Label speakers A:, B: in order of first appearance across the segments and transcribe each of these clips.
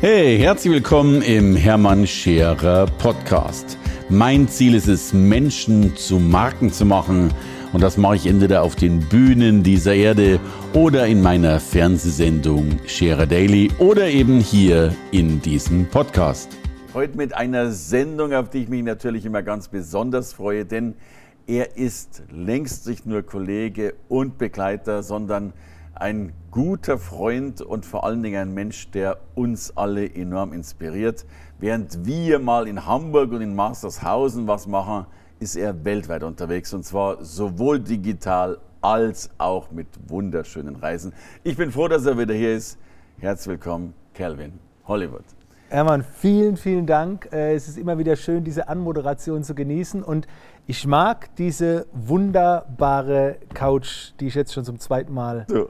A: Hey, herzlich willkommen im Hermann Scherer Podcast. Mein Ziel ist es, Menschen zu Marken zu machen. Und das mache ich entweder auf den Bühnen dieser Erde oder in meiner Fernsehsendung Scherer Daily oder eben hier in diesem Podcast. Heute mit einer Sendung, auf die ich mich natürlich immer ganz besonders freue, denn er ist längst nicht nur Kollege und Begleiter, sondern ein guter Freund und vor allen Dingen ein Mensch, der uns alle enorm inspiriert. Während wir mal in Hamburg und in Mastershausen was machen, ist er weltweit unterwegs und zwar sowohl digital als auch mit wunderschönen Reisen. Ich bin froh, dass er wieder hier ist. Herzlich willkommen, Calvin Hollywood.
B: Hermann, vielen, vielen Dank. Äh, es ist immer wieder schön, diese Anmoderation zu genießen und ich mag diese wunderbare Couch, die ich jetzt schon zum zweiten Mal so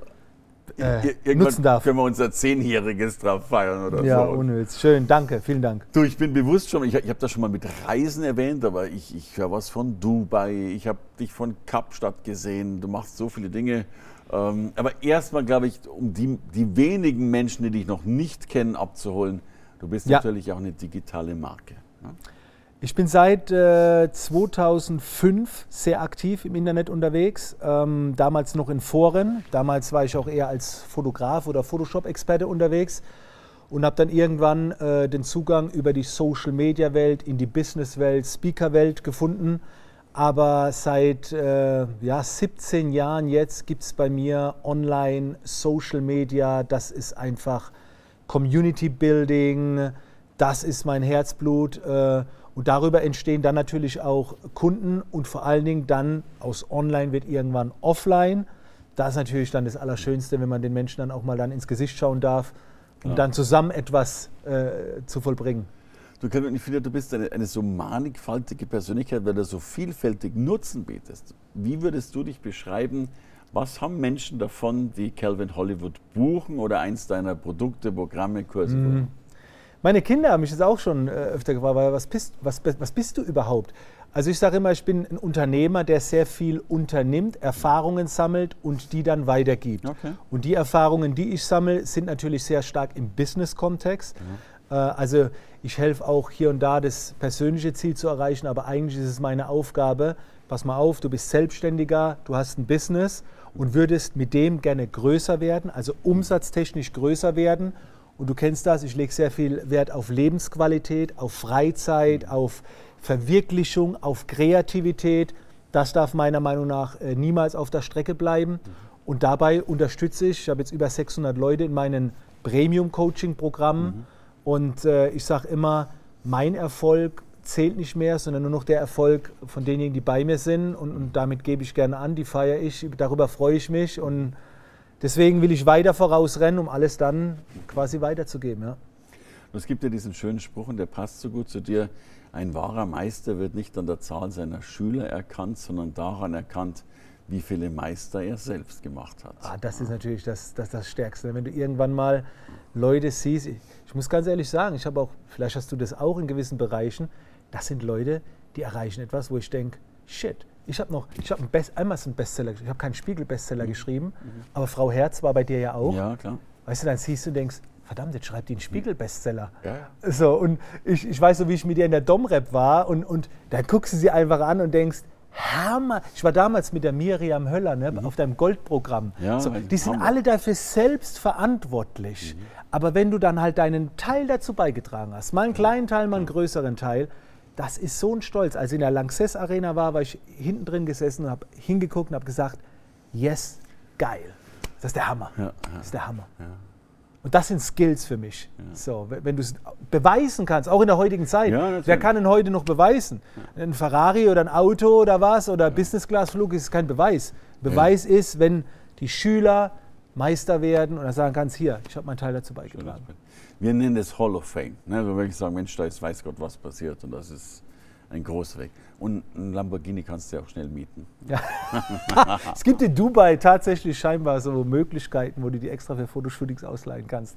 A: äh, nutzen darf. Können wir unser Zehnjähriges drauf feiern oder
B: ja, so. Ja, unnütz. Schön, danke, vielen Dank.
A: Du, ich bin bewusst schon, ich, ich habe das schon mal mit Reisen erwähnt, aber ich, ich höre was von Dubai, ich habe dich von Kapstadt gesehen, du machst so viele Dinge. Ähm, aber erstmal, glaube ich, um die, die wenigen Menschen, die dich noch nicht kennen, abzuholen, du bist ja. natürlich auch eine digitale Marke. Ja?
B: Ich bin seit äh, 2005 sehr aktiv im Internet unterwegs, ähm, damals noch in Foren. Damals war ich auch eher als Fotograf oder Photoshop-Experte unterwegs und habe dann irgendwann äh, den Zugang über die Social-Media-Welt in die Business-Welt, Speaker-Welt gefunden. Aber seit äh, ja, 17 Jahren jetzt gibt es bei mir online Social Media. Das ist einfach Community Building. Das ist mein Herzblut. Und darüber entstehen dann natürlich auch Kunden und vor allen Dingen dann aus Online wird irgendwann Offline. Das ist natürlich dann das Allerschönste, wenn man den Menschen dann auch mal dann ins Gesicht schauen darf, um ja. dann zusammen etwas äh, zu vollbringen.
A: Du, ich finde, du bist eine, eine so mannigfaltige Persönlichkeit, weil du so vielfältig Nutzen bietest. Wie würdest du dich beschreiben? Was haben Menschen davon, die Calvin Hollywood buchen oder eins deiner Produkte, Programme, Kurse? Mhm.
B: Meine Kinder haben mich jetzt auch schon äh, öfter gefragt, was bist, was, was bist du überhaupt? Also ich sage immer, ich bin ein Unternehmer, der sehr viel unternimmt, Erfahrungen sammelt und die dann weitergibt. Okay. Und die Erfahrungen, die ich sammle, sind natürlich sehr stark im Business-Kontext. Mhm. Äh, also ich helfe auch hier und da, das persönliche Ziel zu erreichen, aber eigentlich ist es meine Aufgabe, pass mal auf, du bist Selbstständiger, du hast ein Business und würdest mit dem gerne größer werden, also umsatztechnisch größer werden und du kennst das, ich lege sehr viel Wert auf Lebensqualität, auf Freizeit, auf Verwirklichung, auf Kreativität. Das darf meiner Meinung nach äh, niemals auf der Strecke bleiben. Und dabei unterstütze ich, ich habe jetzt über 600 Leute in meinen Premium-Coaching-Programmen. Mhm. Und äh, ich sage immer, mein Erfolg zählt nicht mehr, sondern nur noch der Erfolg von denjenigen, die bei mir sind. Und, und damit gebe ich gerne an, die feiere ich, darüber freue ich mich. Und Deswegen will ich weiter vorausrennen, um alles dann quasi weiterzugeben. Ja.
A: Es gibt ja diesen schönen Spruch, und der passt so gut zu dir. Ein wahrer Meister wird nicht an der Zahl seiner Schüler erkannt, sondern daran erkannt, wie viele Meister er selbst gemacht hat.
B: Ah, das ist natürlich das, das, das Stärkste. Wenn du irgendwann mal Leute siehst, ich, muss ganz ehrlich sagen, ich habe auch, vielleicht hast du das auch in gewissen Bereichen, das sind Leute, die erreichen etwas, wo ich denke, shit, ich habe noch, ich habe ein einmal einen Bestseller, ich habe keinen Spiegel-Bestseller mhm. geschrieben, mhm. aber Frau Herz war bei dir ja auch.
A: Ja, klar.
B: Weißt du, dann siehst du und denkst, verdammt, jetzt schreibt die einen Spiegel-Bestseller. Ja. So, und ich, ich weiß so, wie ich mit ihr in der Domrep war und, und dann guckst du sie einfach an und denkst, Hammer. Ich war damals mit der Miriam Höller ne, mhm. auf deinem Goldprogramm. Ja, so, die sind Hammer. alle dafür selbst verantwortlich. Mhm. Aber wenn du dann halt deinen Teil dazu beigetragen hast, mal einen kleinen Teil, mal einen größeren Teil, das ist so ein Stolz. Als ich in der Lanxess Arena war, war ich hinten drin gesessen und habe hingeguckt und habe gesagt, yes, geil. Das ist der Hammer. Ja, ja. Das ist der Hammer. Ja. Und das sind Skills für mich. So, wenn du es beweisen kannst, auch in der heutigen Zeit. Wer kann denn heute noch beweisen? Ein Ferrari oder ein Auto oder was oder Business Class Flug ist kein Beweis. Beweis ist, wenn die Schüler Meister werden und dann sagen kannst, hier, ich habe meinen Teil dazu beigetragen
A: wir nennen es Hall of Fame. Ne? Also wenn ich sage, Mensch, da ist weiß Gott was passiert und das ist ein großer Weg. Und ein Lamborghini kannst du ja auch schnell mieten. Ja.
B: es gibt in Dubai tatsächlich scheinbar so Möglichkeiten, wo du die extra für Fotoshootings ausleihen kannst.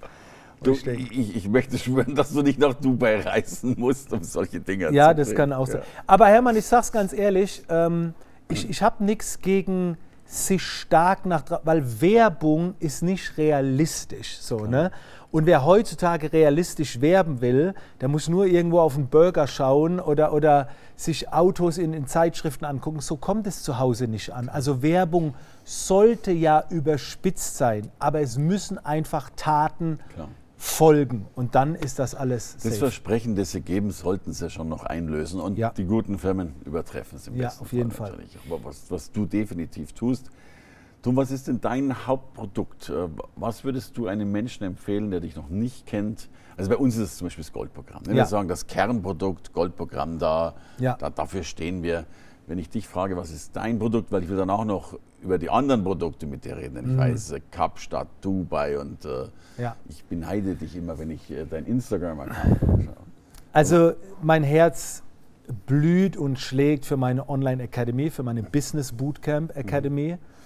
A: Du, ich, ich, ich, möchte schwören, dass du nicht nach Dubai reisen musst, um solche Dinge
B: ja, zu Ja, das kann auch sein. Aber Hermann, ich sag's ganz ehrlich, ähm, ich, ich habe nichts gegen sich stark nach, weil Werbung ist nicht realistisch, so, ne? Und wer heutzutage realistisch werben will, der muss nur irgendwo auf einen Burger schauen oder, oder sich Autos in, in Zeitschriften angucken. So kommt es zu Hause nicht an. Also Werbung sollte ja überspitzt sein, aber es müssen einfach Taten Klar. Folgen und dann ist das alles
A: safe. Das Versprechen, das Sie geben, sollten Sie schon noch einlösen und ja. die guten Firmen übertreffen es im
B: Ja, auf jeden Fall. Fall.
A: Aber was, was du definitiv tust, Du, was ist denn dein Hauptprodukt? Äh, was würdest du einem Menschen empfehlen, der dich noch nicht kennt? Also bei uns ist es zum Beispiel das Goldprogramm. Ne? Ja. Wir sagen das Kernprodukt, Goldprogramm, da, ja. da, dafür stehen wir. Wenn ich dich frage, was ist dein Produkt, weil ich will dann auch noch über die anderen Produkte mit dir reden. Ich mhm. weiß, äh, Kapstadt, Dubai und äh, ja. ich beneide dich immer, wenn ich äh, dein Instagram-Account anschaue.
B: Also mein Herz blüht und schlägt für meine Online Academy, für meine Business Bootcamp Academy. Mhm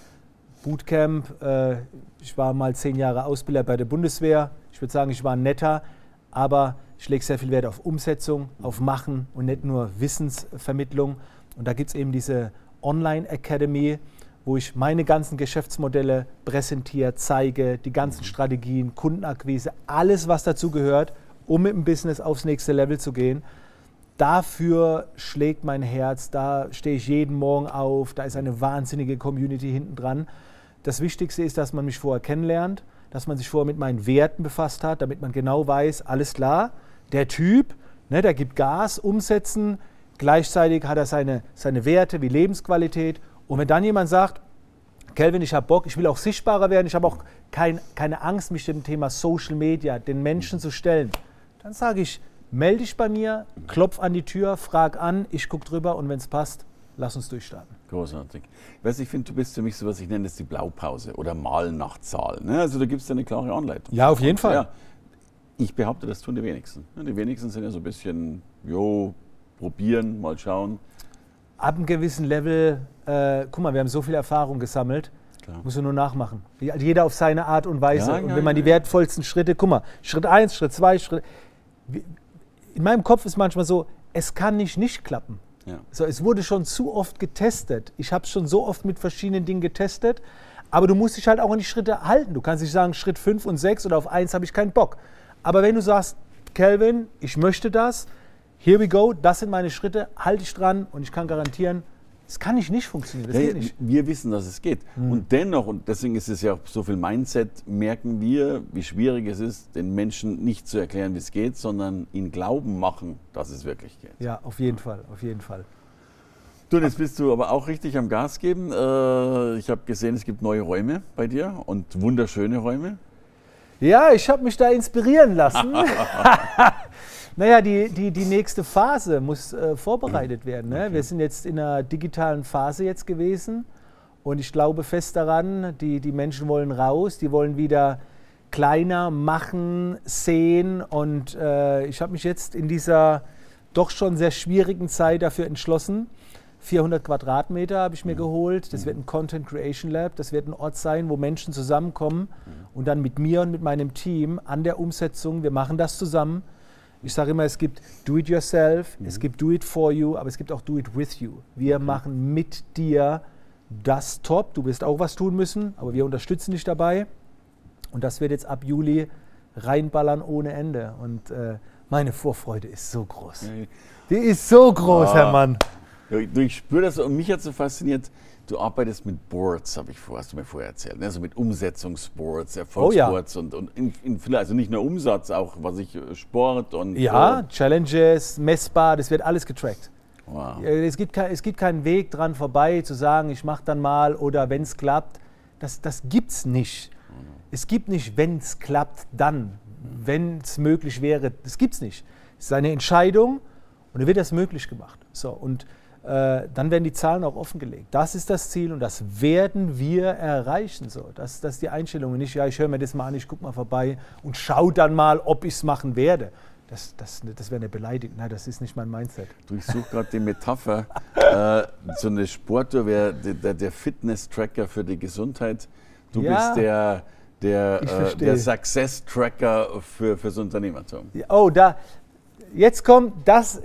B: Bootcamp. Äh, ich war mal zehn Jahre Ausbilder bei der Bundeswehr. Ich würde sagen, ich war netter, aber ich lege sehr viel Wert auf Umsetzung, auf Machen und nicht nur Wissensvermittlung. Und da gibt es eben diese Online Academy, wo ich meine ganzen Geschäftsmodelle präsentiere, zeige, die ganzen Strategien, Kundenakquise, alles, was dazu gehört, um mit dem Business aufs nächste Level zu gehen. Dafür schlägt mein Herz, da stehe ich jeden Morgen auf, da ist eine wahnsinnige Community hinten dran. Das Wichtigste ist, dass man mich vorher kennenlernt, dass man sich vorher mit meinen Werten befasst hat, damit man genau weiß, alles klar, der Typ, ne, der gibt Gas, umsetzen, gleichzeitig hat er seine, seine Werte wie Lebensqualität. Und wenn dann jemand sagt, Kelvin, ich habe Bock, ich will auch sichtbarer werden, ich habe auch kein, keine Angst, mich dem Thema Social Media, den Menschen zu stellen, dann sage ich, melde dich bei mir, klopf an die Tür, frag an, ich gucke drüber und wenn es passt, lass uns durchstarten.
A: Großartig. Weißt, ich finde, du bist für mich so, was ich nenne, das die Blaupause oder Malen nach Zahl. Ne? Also da gibt es eine klare Anleitung.
B: Ja, auf jeden und, Fall. Ja,
A: ich behaupte, das tun die wenigsten. Die wenigsten sind ja so ein bisschen, jo, probieren, mal schauen.
B: Ab einem gewissen Level, äh, guck mal, wir haben so viel Erfahrung gesammelt. Klar. Musst du nur nachmachen. Jeder auf seine Art und Weise. Ja, und wenn man die wertvollsten Schritte, guck mal, Schritt 1, Schritt 2, Schritt. In meinem Kopf ist manchmal so, es kann nicht nicht klappen. Ja. So, es wurde schon zu oft getestet. Ich habe es schon so oft mit verschiedenen Dingen getestet. Aber du musst dich halt auch an die Schritte halten. Du kannst nicht sagen, Schritt 5 und 6 oder auf 1 habe ich keinen Bock. Aber wenn du sagst, Kelvin, ich möchte das, here we go, das sind meine Schritte, halte ich dran und ich kann garantieren, das kann ich nicht funktionieren. Das
A: ja, nicht. Wir wissen, dass es geht. Mhm. Und dennoch, und deswegen ist es ja auch so viel Mindset, merken wir, wie schwierig es ist, den Menschen nicht zu erklären, wie es geht, sondern ihnen glauben machen, dass es wirklich geht.
B: Ja, auf jeden ja. Fall, auf jeden Fall.
A: Du, jetzt bist du aber auch richtig am Gas geben. Äh, ich habe gesehen, es gibt neue Räume bei dir und wunderschöne Räume.
B: Ja, ich habe mich da inspirieren lassen. Naja, die, die, die nächste Phase muss äh, vorbereitet werden. Ne? Okay. Wir sind jetzt in einer digitalen Phase jetzt gewesen und ich glaube fest daran, die, die Menschen wollen raus, die wollen wieder kleiner machen, sehen und äh, ich habe mich jetzt in dieser doch schon sehr schwierigen Zeit dafür entschlossen. 400 Quadratmeter habe ich mir mhm. geholt. Das wird ein Content Creation Lab. Das wird ein Ort sein, wo Menschen zusammenkommen mhm. und dann mit mir und mit meinem Team an der Umsetzung, wir machen das zusammen, ich sage immer, es gibt Do It Yourself, mhm. es gibt Do It For You, aber es gibt auch Do It With You. Wir okay. machen mit dir das top. Du wirst auch was tun müssen, aber wir unterstützen dich dabei. Und das wird jetzt ab Juli reinballern ohne Ende. Und äh, meine Vorfreude ist so groß. Die ist so groß, ah. Herr Mann.
A: Ich spüre das und mich hat so fasziniert, Du arbeitest mit Boards, habe ich vor, hast du mir vorher erzählt. Ne? Also mit Umsetzungsboards, Erfolgsboards oh, ja. und, und in, in, also nicht nur Umsatz, auch was ich äh, Sport und.
B: Ja, äh, Challenges, messbar, das wird alles getrackt. Wow. Es, gibt es gibt keinen Weg dran vorbei, zu sagen, ich mache dann mal oder wenn es klappt. Das, das gibt es nicht. Mhm. Es gibt nicht, wenn es klappt, dann. Wenn es möglich wäre, das gibt es nicht. Es ist eine Entscheidung und dann wird das möglich gemacht. So, und äh, dann werden die Zahlen auch offengelegt. Das ist das Ziel und das werden wir erreichen. So. Das, das ist die Einstellung und nicht, ja, ich höre mir das mal an, ich gucke mal vorbei und schaue dann mal, ob ich es machen werde. Das, das, das wäre eine Beleidigung. Nein, das ist nicht mein Mindset.
A: Du, ich suche gerade die Metapher. äh, so eine Sporttour wäre der, der Fitness-Tracker für die Gesundheit. Du ja. bist der, der, äh, der Success-Tracker für, fürs Unternehmertum.
B: Oh, da, jetzt kommt das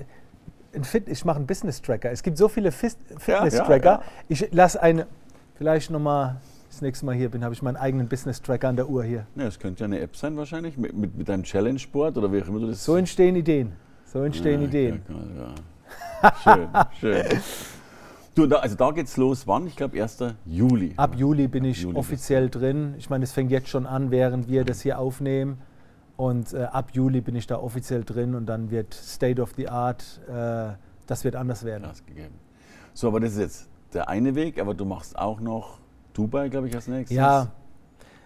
B: Fit, ich mache einen Business-Tracker. Es gibt so viele Fitness-Tracker. Ja, ja, ja. Ich lasse eine, vielleicht nochmal das nächste Mal hier bin, habe ich meinen eigenen Business-Tracker an der Uhr hier.
A: Ja, das könnte ja eine App sein wahrscheinlich, mit, mit, mit einem Challenge-Sport oder wie auch immer du das...
B: So entstehen Ideen. So entstehen ja, Ideen.
A: Ja, schön, schön. Du, da, also da geht's los. Wann? Ich glaube 1. Juli.
B: Ab Juli bin ich Juli offiziell drin. Ich meine, es fängt jetzt schon an, während wir das hier aufnehmen. Und äh, ab Juli bin ich da offiziell drin und dann wird State of the Art, äh, das wird anders werden. Das gegeben.
A: So, aber das ist jetzt der eine Weg, aber du machst auch noch Dubai, glaube ich, als nächstes.
B: Ja,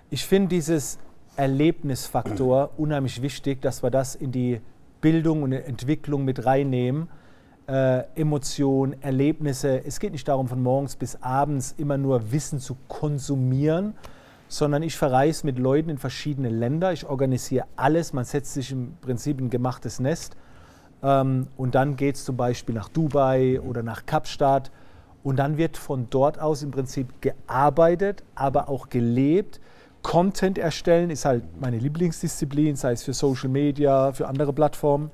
B: ich finde dieses Erlebnisfaktor unheimlich wichtig, dass wir das in die Bildung und Entwicklung mit reinnehmen. Äh, Emotionen, Erlebnisse. Es geht nicht darum, von morgens bis abends immer nur Wissen zu konsumieren, sondern ich verreise mit Leuten in verschiedene Länder. Ich organisiere alles. Man setzt sich im Prinzip ein gemachtes Nest. Ähm, und dann geht es zum Beispiel nach Dubai oder nach Kapstadt und dann wird von dort aus im Prinzip gearbeitet, aber auch gelebt. Content erstellen ist halt meine Lieblingsdisziplin, sei es für Social Media, für andere Plattformen.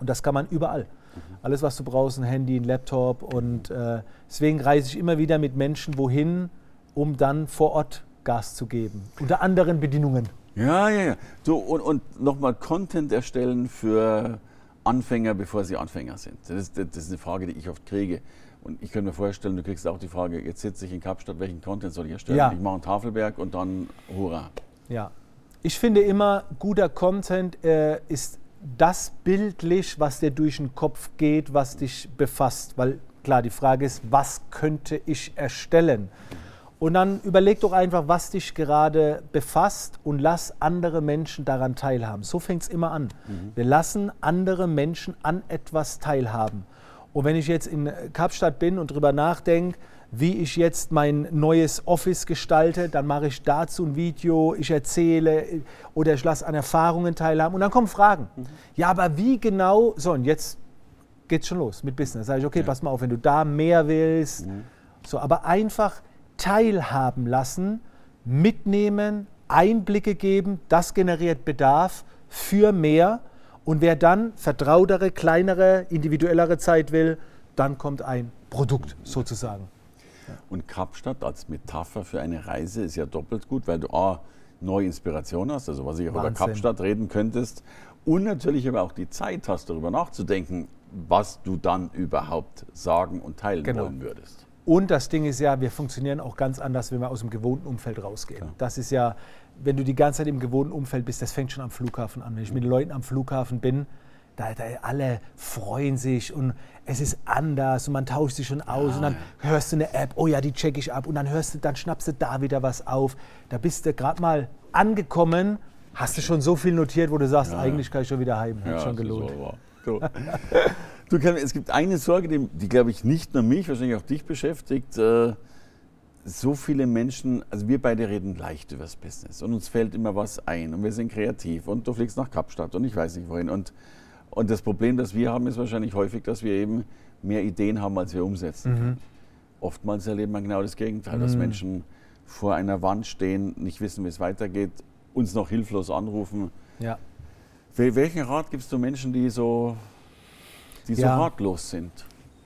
B: Und das kann man überall. Alles, was du brauchst, ein Handy, ein Laptop. Und äh, deswegen reise ich immer wieder mit Menschen wohin, um dann vor Ort Gas zu geben. Unter anderen Bedingungen.
A: Ja, ja, ja. So, und, und nochmal Content erstellen für Anfänger, bevor sie Anfänger sind. Das, das, das ist eine Frage, die ich oft kriege. Und ich könnte mir vorstellen, du kriegst auch die Frage, jetzt sitze ich in Kapstadt, welchen Content soll ich erstellen? Ja. Ich mache einen Tafelberg und dann hurra.
B: Ja. Ich finde immer, guter Content äh, ist das bildlich, was dir durch den Kopf geht, was dich befasst. Weil klar, die Frage ist, was könnte ich erstellen? Und dann überleg doch einfach, was dich gerade befasst und lass andere Menschen daran teilhaben. So fängt es immer an. Mhm. Wir lassen andere Menschen an etwas teilhaben. Und wenn ich jetzt in Kapstadt bin und darüber nachdenke, wie ich jetzt mein neues Office gestalte, dann mache ich dazu ein Video, ich erzähle oder ich lasse an Erfahrungen teilhaben und dann kommen Fragen. Mhm. Ja, aber wie genau? So, und jetzt geht's schon los mit Business. Sage ich, okay, ja. pass mal auf, wenn du da mehr willst. Mhm. So, aber einfach teilhaben lassen, mitnehmen, Einblicke geben, das generiert Bedarf für mehr und wer dann vertrautere, kleinere, individuellere Zeit will, dann kommt ein Produkt sozusagen.
A: Und Kapstadt als Metapher für eine Reise ist ja doppelt gut, weil du A, neue Inspiration hast, also was ich auch Wahnsinn. über Kapstadt reden könntest, und natürlich aber auch die Zeit hast, darüber nachzudenken, was du dann überhaupt sagen und teilen genau. wollen würdest.
B: Und das Ding ist ja, wir funktionieren auch ganz anders, wenn wir aus dem gewohnten Umfeld rausgehen. Klar. Das ist ja, wenn du die ganze Zeit im gewohnten Umfeld bist, das fängt schon am Flughafen an. Wenn ich mit Leuten am Flughafen bin, da, da, alle freuen sich und es ist anders und man tauscht sich schon aus ja, und dann ja. hörst du eine App, oh ja, die check ich ab und dann hörst du, dann schnappst du da wieder was auf. Da bist du gerade mal angekommen, hast du schon so viel notiert, wo du sagst, ja, eigentlich kann ich schon wieder heim. Hat schon gelohnt. So,
A: du, es gibt eine Sorge, die, die glaube ich nicht nur mich, wahrscheinlich auch dich beschäftigt. Äh, so viele Menschen, also wir beide reden leicht über das Business und uns fällt immer was ein und wir sind kreativ und du fliegst nach Kapstadt und ich weiß nicht wohin. Und, und das Problem, das wir haben, ist wahrscheinlich häufig, dass wir eben mehr Ideen haben, als wir umsetzen. Mhm. Oftmals erleben wir genau das Gegenteil, mhm. dass Menschen vor einer Wand stehen, nicht wissen, wie es weitergeht, uns noch hilflos anrufen. Ja. Welchen Rat gibst du Menschen, die so, die so ja. ratlos sind?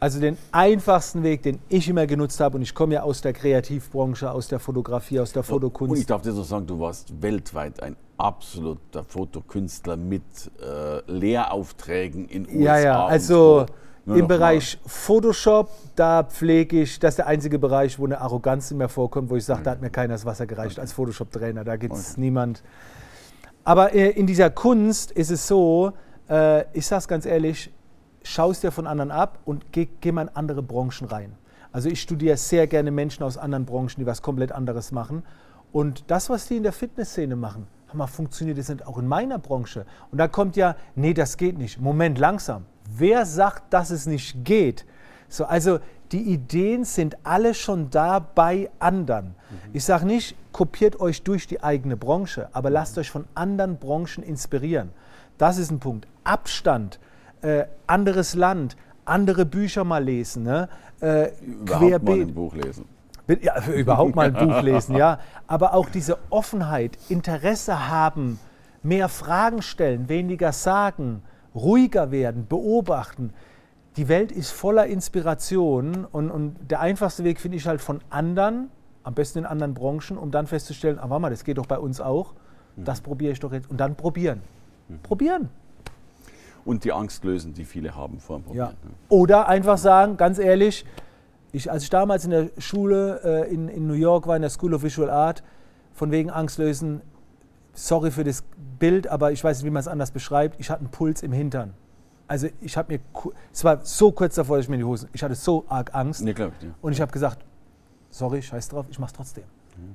B: Also den einfachsten Weg, den ich immer genutzt habe, und ich komme ja aus der Kreativbranche, aus der Fotografie, aus der Fotokunst. Und
A: ich darf dir so sagen, du warst weltweit ein absoluter Fotokünstler mit äh, Lehraufträgen in USA.
B: Ja, ja, also im Bereich mal. Photoshop, da pflege ich, das ist der einzige Bereich, wo eine Arroganz in mir vorkommt, wo ich sage, mhm. da hat mir keiner das Wasser gereicht okay. als Photoshop-Trainer, da gibt es okay. niemand. Aber äh, in dieser Kunst ist es so, äh, ich sage es ganz ehrlich, schaust dir von anderen ab und geh, geh mal in andere Branchen rein. Also ich studiere sehr gerne Menschen aus anderen Branchen, die was komplett anderes machen. Und das, was die in der Fitnessszene machen, mal, funktioniert das nicht auch in meiner Branche? Und da kommt ja, nee, das geht nicht. Moment, langsam. Wer sagt, dass es nicht geht? So, also die Ideen sind alle schon da bei anderen. Mhm. Ich sage nicht, kopiert euch durch die eigene Branche, aber lasst euch von anderen Branchen inspirieren. Das ist ein Punkt. Abstand äh, anderes Land, andere Bücher mal lesen. Ne?
A: Äh, überhaupt mal ein Buch lesen.
B: Ja, überhaupt mal ein Buch lesen, ja. Aber auch diese Offenheit, Interesse haben, mehr Fragen stellen, weniger sagen, ruhiger werden, beobachten. Die Welt ist voller Inspiration und, und der einfachste Weg finde ich halt von anderen, am besten in anderen Branchen, um dann festzustellen, ah, warte mal, das geht doch bei uns auch.
A: Mhm.
B: Das probiere ich doch jetzt. Und dann probieren. Probieren.
A: Und die Angst lösen, die viele haben vor dem
B: Ja.
A: Probieren. ne?
B: Oder einfach sagen, ganz ehrlich, ich, als ich damals in der Schule äh, in, in New York war, in der School of Visual Art, von wegen Angst lösen, sorry für das Bild, aber ich weiß nicht, wie man es anders beschreibt, ich hatte einen Puls im Hintern. Also ich habe mir, es war so kurz davor, dass ich mir in die Hosen, ich hatte so arg Angst.
A: Ja, glaub ich dir.
B: Und ich habe gesagt, sorry, scheiß drauf, ich mach's trotzdem.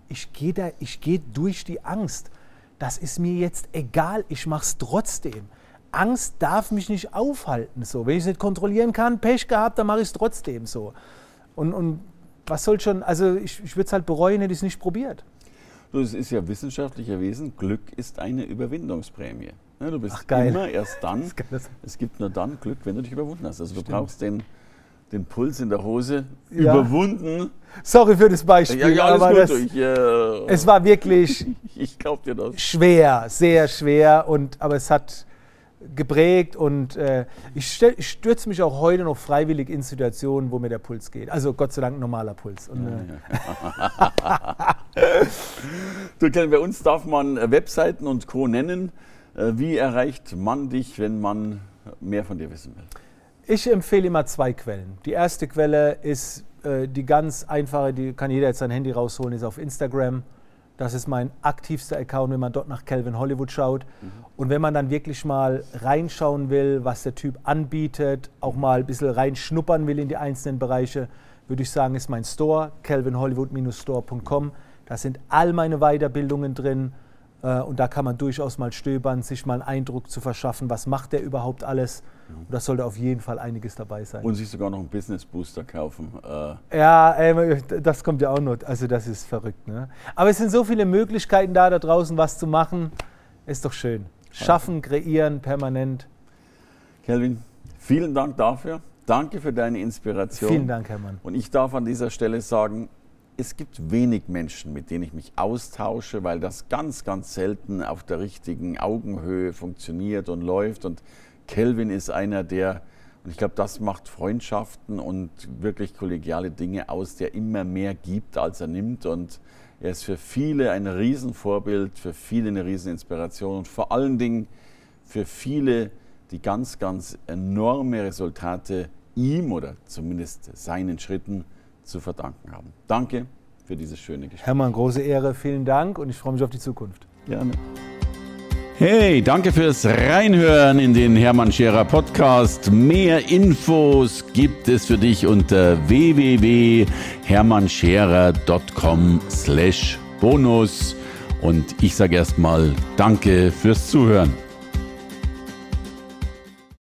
B: Ich gehe da, ich gehe durch die Angst. Das ist mir jetzt egal, ich mach's trotzdem. Angst darf mich nicht aufhalten. So. Wenn ich es nicht kontrollieren kann, Pech gehabt, dann mache ich es trotzdem so. Und, und was soll schon, also ich, ich würde es halt bereuen, hätte ich es nicht probiert.
A: Du, es ist ja wissenschaftlich erwiesen, Glück ist eine Überwindungsprämie. Du bist
B: Ach, geil.
A: immer erst dann, es gibt nur dann Glück, wenn du dich überwunden hast. Also du brauchst den, den Puls in der Hose
B: Ja.
A: überwunden.
B: Sorry für das Beispiel,
A: Ja, ja,
B: aber das,
A: ich äh,
B: es war wirklich
A: ich glaub dir das.
B: schwer, sehr schwer, und, aber es hat geprägt und äh, ich, stürze mich auch heute noch freiwillig in Situationen, wo mir der Puls geht. Also Gott sei Dank normaler Puls. Und, äh,
A: Du, Ken, bei uns darf man äh, Webseiten und Co. nennen. Äh, Wie erreicht man dich, wenn man mehr von dir wissen will?
B: Ich empfehle immer zwei Quellen. Die erste Quelle ist äh, die ganz einfache, die kann jeder jetzt sein Handy rausholen, ist auf Instagram. Das ist mein aktivster Account, wenn man dort nach Calvin Hollywood schaut. Und wenn man dann wirklich mal reinschauen will, was der Typ anbietet, auch mal ein bisschen reinschnuppern will in die einzelnen Bereiche, würde ich sagen, ist mein Store, calvinhollywood-store.com. Da sind all meine Weiterbildungen drin. Äh, Und da kann man durchaus mal stöbern, sich mal einen Eindruck zu verschaffen, was macht der überhaupt alles. Und das sollte auf jeden Fall einiges dabei sein.
A: Und sich sogar noch einen Business Booster kaufen. Äh,
B: ja, ey, das kommt ja auch noch. Also das ist verrückt. Ne? Aber es sind so viele Möglichkeiten da, da draußen was zu machen. Ist doch schön. Schaffen, kreieren, permanent.
A: Kelvin, vielen Dank dafür. Danke für deine Inspiration.
B: Vielen Dank, Hermann.
A: Und ich darf an dieser Stelle sagen, es gibt wenig Menschen, mit denen ich mich austausche, weil das ganz, ganz selten auf der richtigen Augenhöhe funktioniert und läuft. Und Kelvin ist einer, der, und ich glaube, das macht Freundschaften und wirklich kollegiale Dinge aus, der immer mehr gibt, als er nimmt. Und er ist für viele ein Riesenvorbild, für viele eine Rieseninspiration und vor allen Dingen für viele, die ganz, ganz enorme Resultate ihm oder zumindest seinen Schritten zu verdanken haben. Danke für dieses schöne Gespräch.
B: Hermann, große Ehre. Vielen Dank und ich freue mich auf die Zukunft.
A: Gerne. Hey, danke fürs Reinhören in den Hermann Scherer Podcast. Mehr Infos gibt es für dich unter www.hermannscherer.com slash bonus. Und ich sage erstmal Danke fürs Zuhören.